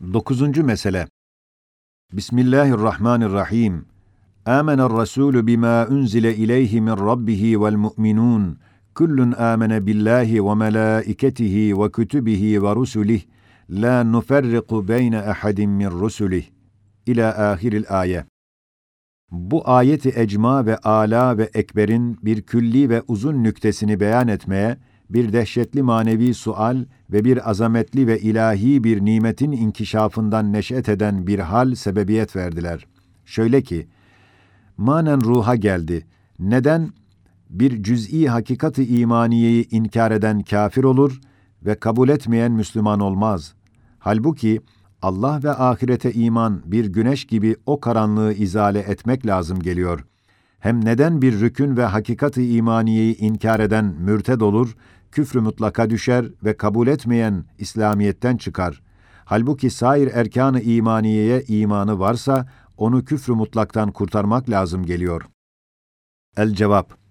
Dokuzuncu mesele. Bismillahirrahmanirrahim. Âmener Rasûlü bimâ unzile ileyhi min rabbihi vel mu'minûn. Kullun âmene billahi ve melâiketihi ve kütübihi ve rusulih. La nuferriku beyne ahadin min rusulih. İlâ ahiril ayet. Bu ayeti ecma ve ala ve ekberin bir külli ve uzun nüktesini beyan etmeye, bir dehşetli manevi sual ve bir azametli ve ilahi bir nimetin inkişafından neşet eden bir hal sebebiyet verdiler. Şöyle ki, manen ruha geldi. Neden? Bir cüz'i hakikati imaniyeyi inkar eden kafir olur ve kabul etmeyen Müslüman olmaz. Halbuki Allah ve ahirete iman bir güneş gibi o karanlığı izale etmek lazım geliyor. Hem neden bir rükün ve hakikati imaniyeyi inkar eden mürted olur küfrü mutlaka düşer ve kabul etmeyen İslamiyet'ten çıkar. Halbuki sair erkanı imaniyeye imanı varsa onu küfrü mutlaktan kurtarmak lazım geliyor. El cevap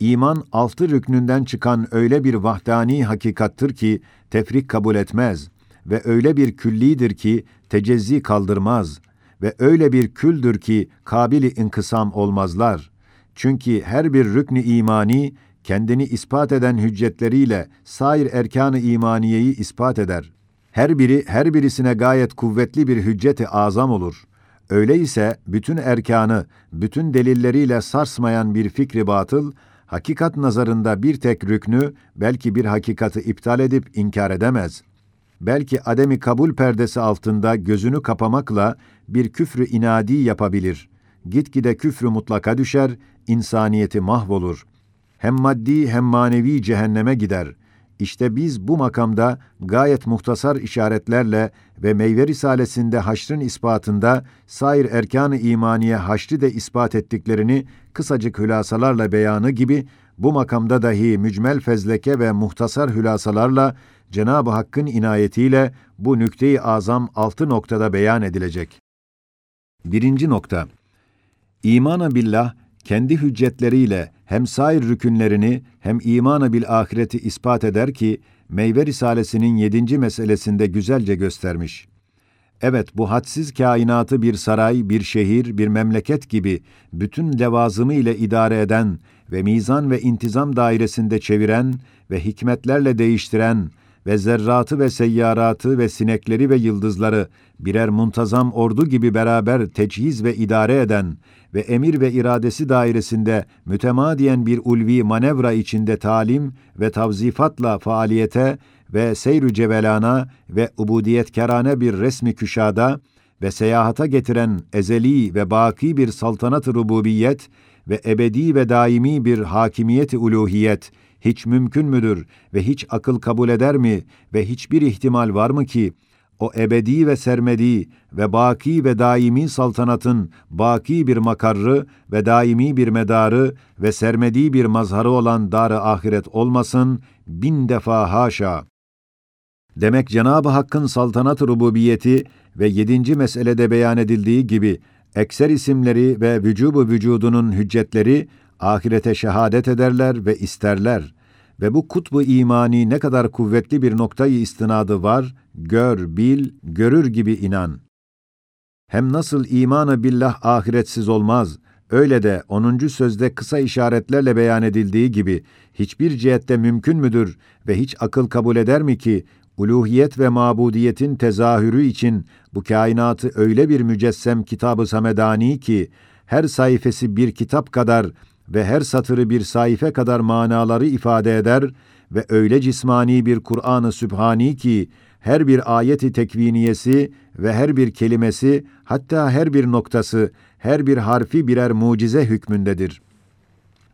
İman altı rüknünden çıkan öyle bir vahdani hakikattır ki tefrik kabul etmez ve öyle bir küllidir ki tecezzi kaldırmaz ve öyle bir küldür ki kabili inkısam olmazlar. Çünkü her bir rüknü imani kendini ispat eden hüccetleriyle sair erkanı imaniyeyi ispat eder. Her biri her birisine gayet kuvvetli bir hücceti azam olur. Öyleyse bütün erkanı, bütün delilleriyle sarsmayan bir fikri batıl, hakikat nazarında bir tek rüknü, belki bir hakikati iptal edip inkar edemez. Belki ademi kabul perdesi altında gözünü kapamakla bir küfrü inadi yapabilir. Gitgide küfrü mutlaka düşer, insaniyeti mahvolur hem maddi hem manevi cehenneme gider. İşte biz bu makamda gayet muhtasar işaretlerle ve meyve risalesinde haşrın ispatında sair erkan-ı imaniye haşrı de ispat ettiklerini kısacık hülasalarla beyanı gibi bu makamda dahi mücmel fezleke ve muhtasar hülasalarla Cenab-ı Hakk'ın inayetiyle bu nükte-i azam altı noktada beyan edilecek. Birinci nokta. İmanı billah, kendi hüccetleriyle hem sair rükünlerini hem imanı bil ahireti ispat eder ki, Meyve Risalesi'nin yedinci meselesinde güzelce göstermiş. Evet, bu hadsiz kainatı bir saray, bir şehir, bir memleket gibi bütün levazımı ile idare eden ve mizan ve intizam dairesinde çeviren ve hikmetlerle değiştiren ve zerratı ve seyyaratı ve sinekleri ve yıldızları birer muntazam ordu gibi beraber teçhiz ve idare eden ve emir ve iradesi dairesinde mütemadiyen bir ulvi manevra içinde talim ve tavzifatla faaliyete ve seyr cevelana ve ubudiyetkarane bir resmi küşada ve seyahata getiren ezeli ve baki bir saltanat-ı rububiyet ve ebedi ve daimi bir hakimiyet-i uluhiyet hiç mümkün müdür ve hiç akıl kabul eder mi ve hiçbir ihtimal var mı ki o ebedi ve sermedi ve baki ve daimi saltanatın baki bir makarrı ve daimi bir medarı ve sermedi bir mazharı olan dar-ı ahiret olmasın bin defa haşa. Demek Cenab-ı Hakk'ın saltanat rububiyeti ve yedinci meselede beyan edildiği gibi ekser isimleri ve vücubu vücudunun hüccetleri ahirete şehadet ederler ve isterler ve bu kutbu imani ne kadar kuvvetli bir noktayı istinadı var, gör, bil, görür gibi inan. Hem nasıl imanı billah ahiretsiz olmaz, öyle de 10. sözde kısa işaretlerle beyan edildiği gibi hiçbir cihette mümkün müdür ve hiç akıl kabul eder mi ki uluhiyet ve mabudiyetin tezahürü için bu kainatı öyle bir mücessem kitabı samedani ki her sayfası bir kitap kadar ve her satırı bir sayfe kadar manaları ifade eder ve öyle cismani bir Kur'an-ı Sübhani ki her bir ayeti tekviniyesi ve her bir kelimesi hatta her bir noktası, her bir harfi birer mucize hükmündedir.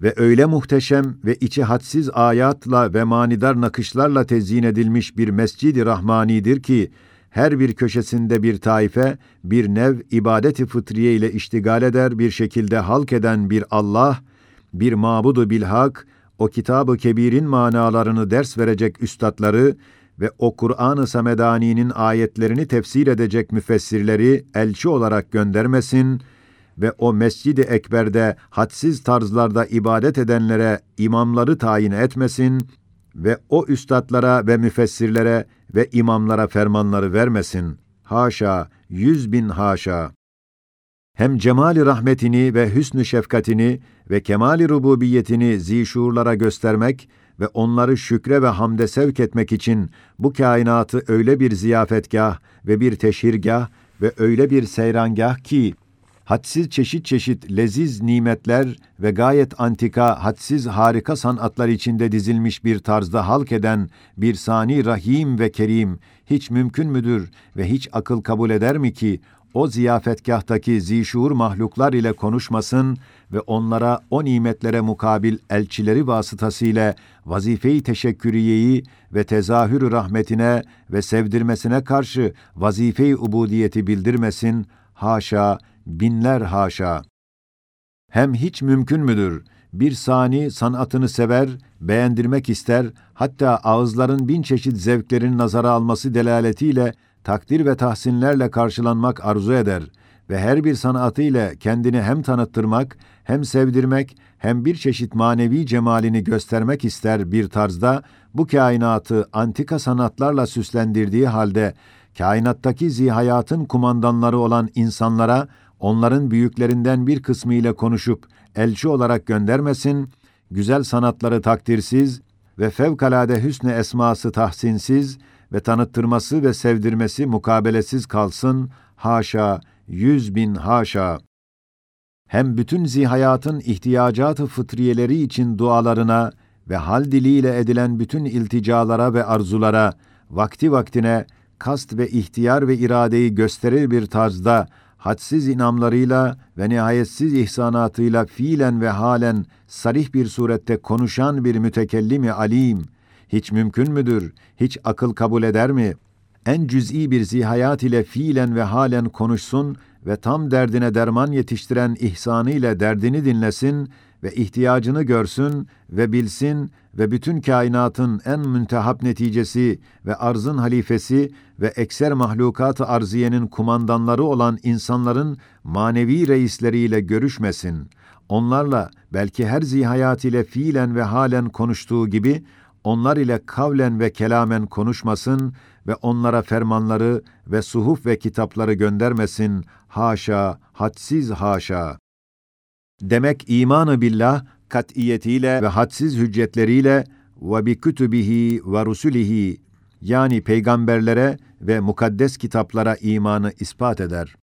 Ve öyle muhteşem ve içi hadsiz ayatla ve manidar nakışlarla tezyin edilmiş bir mescid-i rahmanidir ki, her bir köşesinde bir taife, bir nev ibadeti fıtriye ile iştigal eder bir şekilde halk eden bir Allah, bir mabudu bilhak, o kitabı kebirin manalarını ders verecek üstadları ve o Kur'an-ı Samedani'nin ayetlerini tefsir edecek müfessirleri elçi olarak göndermesin ve o Mescid-i Ekber'de hadsiz tarzlarda ibadet edenlere imamları tayin etmesin ve o üstadlara ve müfessirlere ve imamlara fermanları vermesin. haşa, yüz bin haşa. Hem cemali rahmetini ve hüsnü şefkatini ve kemali rububiyetini zişuurlara göstermek ve onları şükre ve hamde sevk etmek için bu kainatı öyle bir ziyafetgah ve bir teşhirgah ve öyle bir seyrangah ki, hadsiz çeşit çeşit leziz nimetler ve gayet antika, hadsiz harika sanatlar içinde dizilmiş bir tarzda halk eden bir sani rahim ve kerim hiç mümkün müdür ve hiç akıl kabul eder mi ki o ziyafetgahtaki zişuur mahluklar ile konuşmasın ve onlara o nimetlere mukabil elçileri vasıtasıyla vazife-i teşekküriyeyi ve tezahür rahmetine ve sevdirmesine karşı vazife-i ubudiyeti bildirmesin, haşa, binler haşa. Hem hiç mümkün müdür, bir sani sanatını sever, beğendirmek ister, hatta ağızların bin çeşit zevklerin nazara alması delaletiyle takdir ve tahsinlerle karşılanmak arzu eder ve her bir sanatı ile kendini hem tanıttırmak, hem sevdirmek, hem bir çeşit manevi cemalini göstermek ister bir tarzda, bu kainatı antika sanatlarla süslendirdiği halde, kainattaki zihayatın kumandanları olan insanlara, onların büyüklerinden bir kısmı ile konuşup, elçi olarak göndermesin, güzel sanatları takdirsiz ve fevkalade hüsnü esması tahsinsiz, ve tanıttırması ve sevdirmesi mukabelesiz kalsın, haşa, yüz bin haşa. Hem bütün zihayatın ihtiyacatı fıtriyeleri için dualarına ve hal diliyle edilen bütün ilticalara ve arzulara, vakti vaktine, kast ve ihtiyar ve iradeyi gösterir bir tarzda, hadsiz inamlarıyla ve nihayetsiz ihsanatıyla fiilen ve halen sarih bir surette konuşan bir mütekellimi alim, hiç mümkün müdür, hiç akıl kabul eder mi? En cüz'i bir zihayat ile fiilen ve halen konuşsun ve tam derdine derman yetiştiren ihsanı ile derdini dinlesin ve ihtiyacını görsün ve bilsin ve bütün kainatın en müntehap neticesi ve arzın halifesi ve ekser mahlukat-ı arziyenin kumandanları olan insanların manevi reisleriyle görüşmesin. Onlarla belki her zihayat ile fiilen ve halen konuştuğu gibi onlar ile kavlen ve kelamen konuşmasın ve onlara fermanları ve suhuf ve kitapları göndermesin, haşa, hadsiz haşa. Demek imanı billah, kat'iyetiyle ve hadsiz hüccetleriyle ve bi kütübihi ve rusulihi yani peygamberlere ve mukaddes kitaplara imanı ispat eder.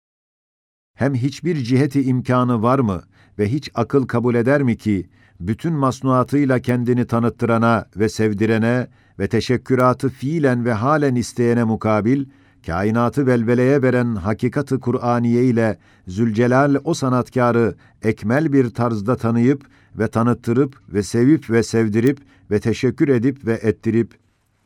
Hem hiçbir ciheti imkanı var mı ve hiç akıl kabul eder mi ki bütün masnuatıyla kendini tanıttırana ve sevdirene ve teşekküratı fiilen ve halen isteyene mukabil, kainatı velveleye veren hakikatı Kur'aniye ile Zülcelal o sanatkarı ekmel bir tarzda tanıyıp ve tanıttırıp ve sevip ve sevdirip ve teşekkür edip ve ettirip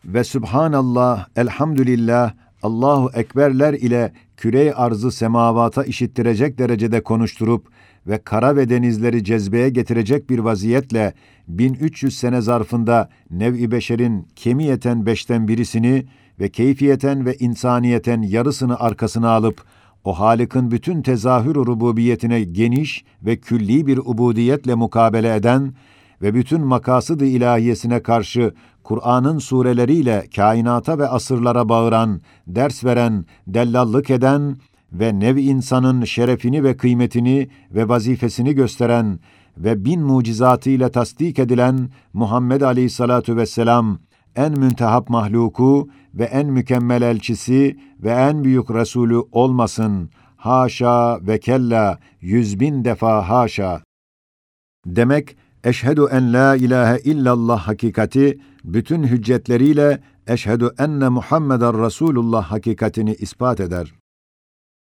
ve Subhanallah, Elhamdülillah, Allahu Ekberler ile küre arzı semavata işittirecek derecede konuşturup ve kara ve denizleri cezbeye getirecek bir vaziyetle 1300 sene zarfında nev-i beşerin kemiyeten beşten birisini ve keyfiyeten ve insaniyeten yarısını arkasına alıp o Halık'ın bütün tezahür rububiyetine geniş ve külli bir ubudiyetle mukabele eden ve bütün makasıd-ı ilahiyesine karşı Kur'an'ın sureleriyle kainata ve asırlara bağıran, ders veren, dellallık eden ve nev insanın şerefini ve kıymetini ve vazifesini gösteren ve bin mucizatıyla tasdik edilen Muhammed Aleyhissalatu vesselam en müntehap mahluku ve en mükemmel elçisi ve en büyük Resulü olmasın. Haşa ve kella yüz bin defa haşa. Demek eşhedü en la ilahe illallah hakikati bütün hüccetleriyle eşhedü enne Muhammeden Resulullah hakikatini ispat eder.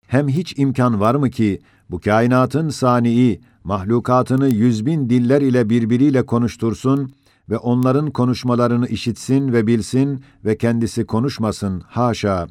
Hem hiç imkan var mı ki bu kainatın sani'i, mahlukatını yüz bin diller ile birbiriyle konuştursun ve onların konuşmalarını işitsin ve bilsin ve kendisi konuşmasın, haşa.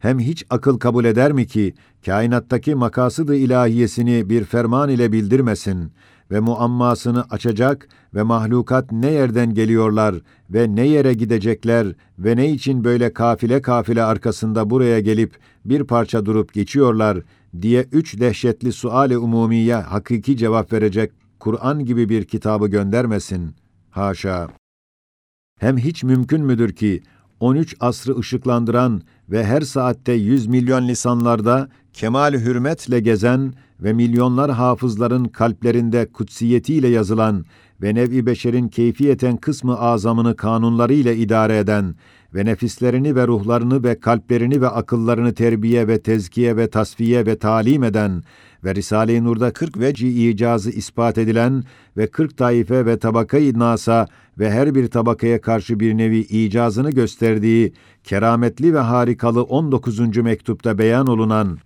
Hem hiç akıl kabul eder mi ki, kainattaki makasıdı ilahiyesini bir ferman ile bildirmesin ve muammasını açacak ve mahlukat ne yerden geliyorlar ve ne yere gidecekler ve ne için böyle kafile kafile arkasında buraya gelip bir parça durup geçiyorlar diye üç dehşetli sual-i umumiye hakiki cevap verecek Kur'an gibi bir kitabı göndermesin. Haşa! Hem hiç mümkün müdür ki, 13 asrı ışıklandıran ve her saatte 100 milyon lisanlarda kemal hürmetle gezen ve milyonlar hafızların kalplerinde kutsiyetiyle yazılan ve nev-i beşerin keyfiyeten kısmı azamını kanunlarıyla idare eden ve nefislerini ve ruhlarını ve kalplerini ve akıllarını terbiye ve tezkiye ve tasfiye ve talim eden ve Risale-i Nur'da 40 veci icazı ispat edilen ve 40 taife ve tabakayı nasa ve her bir tabakaya karşı bir nevi icazını gösterdiği kerametli ve harikalı 19. mektupta beyan olunan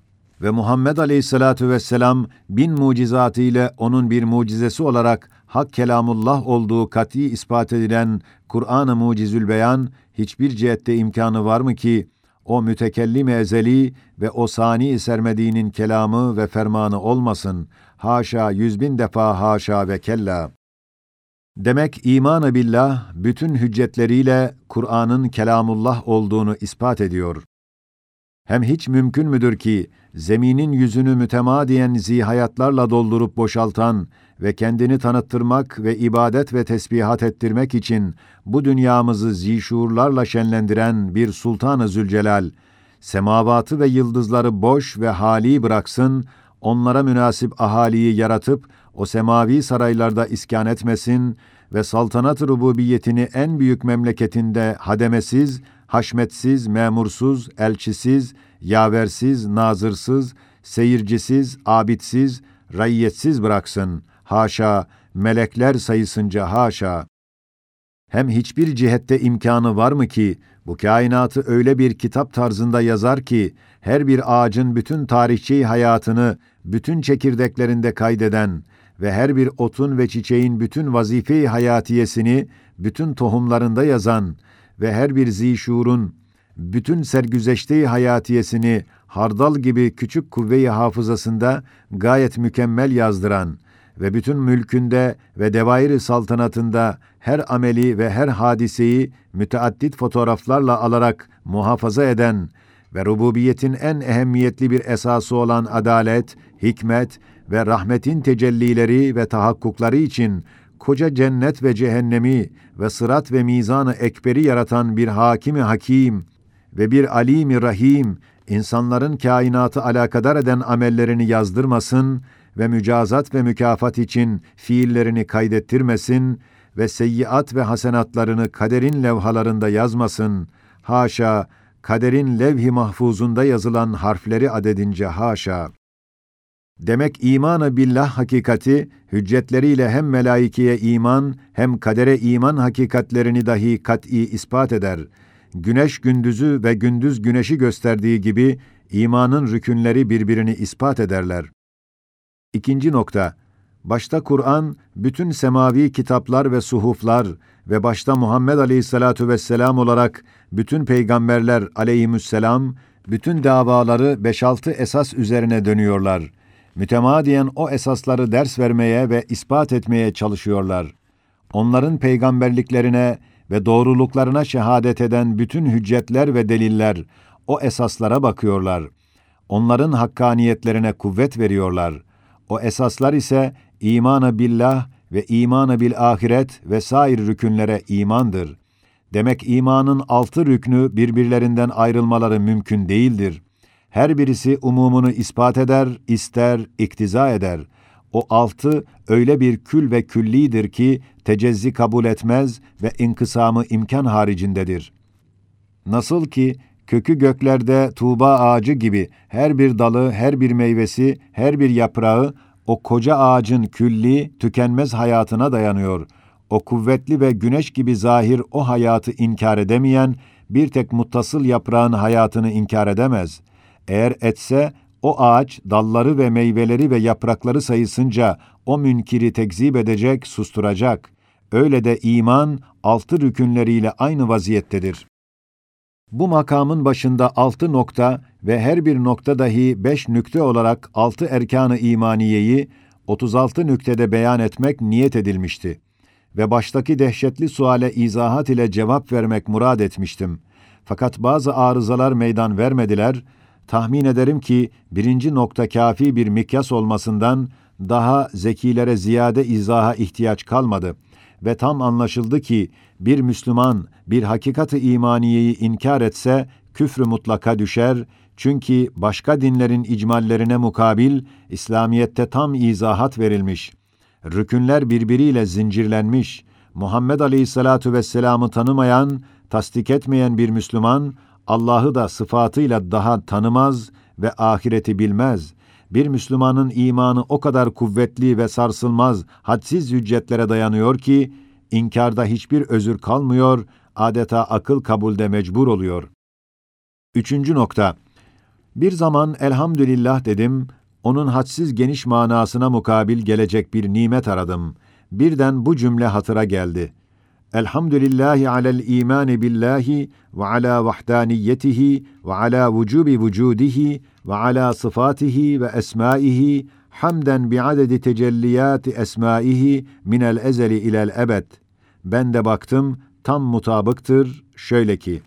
ve Muhammed Aleyhisselatü Vesselam bin mucizatı ile onun bir mucizesi olarak hak kelamullah olduğu kati ispat edilen Kur'an-ı Mucizül Beyan hiçbir cihette imkanı var mı ki o mütekellim ezeli ve o sani sermediğinin kelamı ve fermanı olmasın. Haşa yüz bin defa haşa ve kella. Demek imanı billah bütün hüccetleriyle Kur'an'ın kelamullah olduğunu ispat ediyor. Hem hiç mümkün müdür ki zeminin yüzünü mütemadiyen zihayatlarla doldurup boşaltan ve kendini tanıttırmak ve ibadet ve tesbihat ettirmek için bu dünyamızı zişuurlarla şenlendiren bir Sultan-ı Zülcelal, semavatı ve yıldızları boş ve hali bıraksın, onlara münasip ahaliyi yaratıp, o semavi saraylarda iskan etmesin ve saltanat rububiyetini en büyük memleketinde hademesiz, haşmetsiz, memursuz, elçisiz, yaversiz, nazırsız, seyircisiz, abidsiz, rayyetsiz bıraksın. Haşa, melekler sayısınca haşa. Hem hiçbir cihette imkanı var mı ki, bu kainatı öyle bir kitap tarzında yazar ki, her bir ağacın bütün tarihçi hayatını, bütün çekirdeklerinde kaydeden ve her bir otun ve çiçeğin bütün vazife-i hayatiyesini, bütün tohumlarında yazan ve her bir zişurun, bütün sergüzeşte hayatiyesini hardal gibi küçük kuvve-i hafızasında gayet mükemmel yazdıran ve bütün mülkünde ve devairi saltanatında her ameli ve her hadiseyi müteaddit fotoğraflarla alarak muhafaza eden ve rububiyetin en ehemmiyetli bir esası olan adalet, hikmet ve rahmetin tecellileri ve tahakkukları için koca cennet ve cehennemi ve sırat ve mizanı ekberi yaratan bir hakimi hakim ve bir alimi rahim, insanların kainatı alakadar eden amellerini yazdırmasın ve mücazat ve mükafat için fiillerini kaydettirmesin ve seyyiat ve hasenatlarını kaderin levhalarında yazmasın. Haşa, kaderin levh-i mahfuzunda yazılan harfleri adedince haşa. Demek imanı billah hakikati, hüccetleriyle hem melaikeye iman, hem kadere iman hakikatlerini dahi kat'i ispat eder. Güneş gündüzü ve gündüz güneşi gösterdiği gibi, imanın rükünleri birbirini ispat ederler. İkinci nokta, başta Kur'an, bütün semavi kitaplar ve suhuflar ve başta Muhammed Aleyhisselatu Vesselam olarak bütün peygamberler aleyhimüsselam, bütün davaları beş-altı esas üzerine dönüyorlar. Mütemadiyen o esasları ders vermeye ve ispat etmeye çalışıyorlar. Onların peygamberliklerine ve doğruluklarına şehadet eden bütün hüccetler ve deliller o esaslara bakıyorlar. Onların hakkaniyetlerine kuvvet veriyorlar.'' O esaslar ise imana billah ve imana bil ahiret ve sair rükünlere imandır. Demek imanın altı rüknü birbirlerinden ayrılmaları mümkün değildir. Her birisi umumunu ispat eder, ister, iktiza eder. O altı öyle bir kül ve küllidir ki tecezzi kabul etmez ve inkısamı imkan haricindedir. Nasıl ki kökü göklerde tuğba ağacı gibi her bir dalı, her bir meyvesi, her bir yaprağı o koca ağacın külli, tükenmez hayatına dayanıyor. O kuvvetli ve güneş gibi zahir o hayatı inkar edemeyen, bir tek muttasıl yaprağın hayatını inkar edemez. Eğer etse, o ağaç dalları ve meyveleri ve yaprakları sayısınca o münkiri tekzip edecek, susturacak. Öyle de iman altı rükünleriyle aynı vaziyettedir. Bu makamın başında altı nokta ve her bir nokta dahi beş nükte olarak altı erkanı imaniyeyi 36 nüktede beyan etmek niyet edilmişti. Ve baştaki dehşetli suale izahat ile cevap vermek murad etmiştim. Fakat bazı arızalar meydan vermediler, tahmin ederim ki birinci nokta kafi bir mikyas olmasından daha zekilere ziyade izaha ihtiyaç kalmadı ve tam anlaşıldı ki bir Müslüman bir hakikati imaniyeyi inkar etse küfrü mutlaka düşer çünkü başka dinlerin icmallerine mukabil İslamiyette tam izahat verilmiş. Rükünler birbiriyle zincirlenmiş. Muhammed Aleyhisselatu vesselam'ı tanımayan, tasdik etmeyen bir Müslüman Allah'ı da sıfatıyla daha tanımaz ve ahireti bilmez. Bir Müslümanın imanı o kadar kuvvetli ve sarsılmaz, hadsiz hüccetlere dayanıyor ki, inkarda hiçbir özür kalmıyor, adeta akıl kabulde mecbur oluyor. Üçüncü nokta. Bir zaman elhamdülillah dedim, onun hadsiz geniş manasına mukabil gelecek bir nimet aradım. Birden bu cümle hatıra geldi. Elhamdülillahi alel imani billahi ve ala vahdaniyetihi ve ala vücubi vücudihi ve ala sıfatihi ve esmaihi hamden bi adedi tecelliyati esmaihi minel ezeli ilel ebed. Ben de baktım tam mutabıktır şöyle ki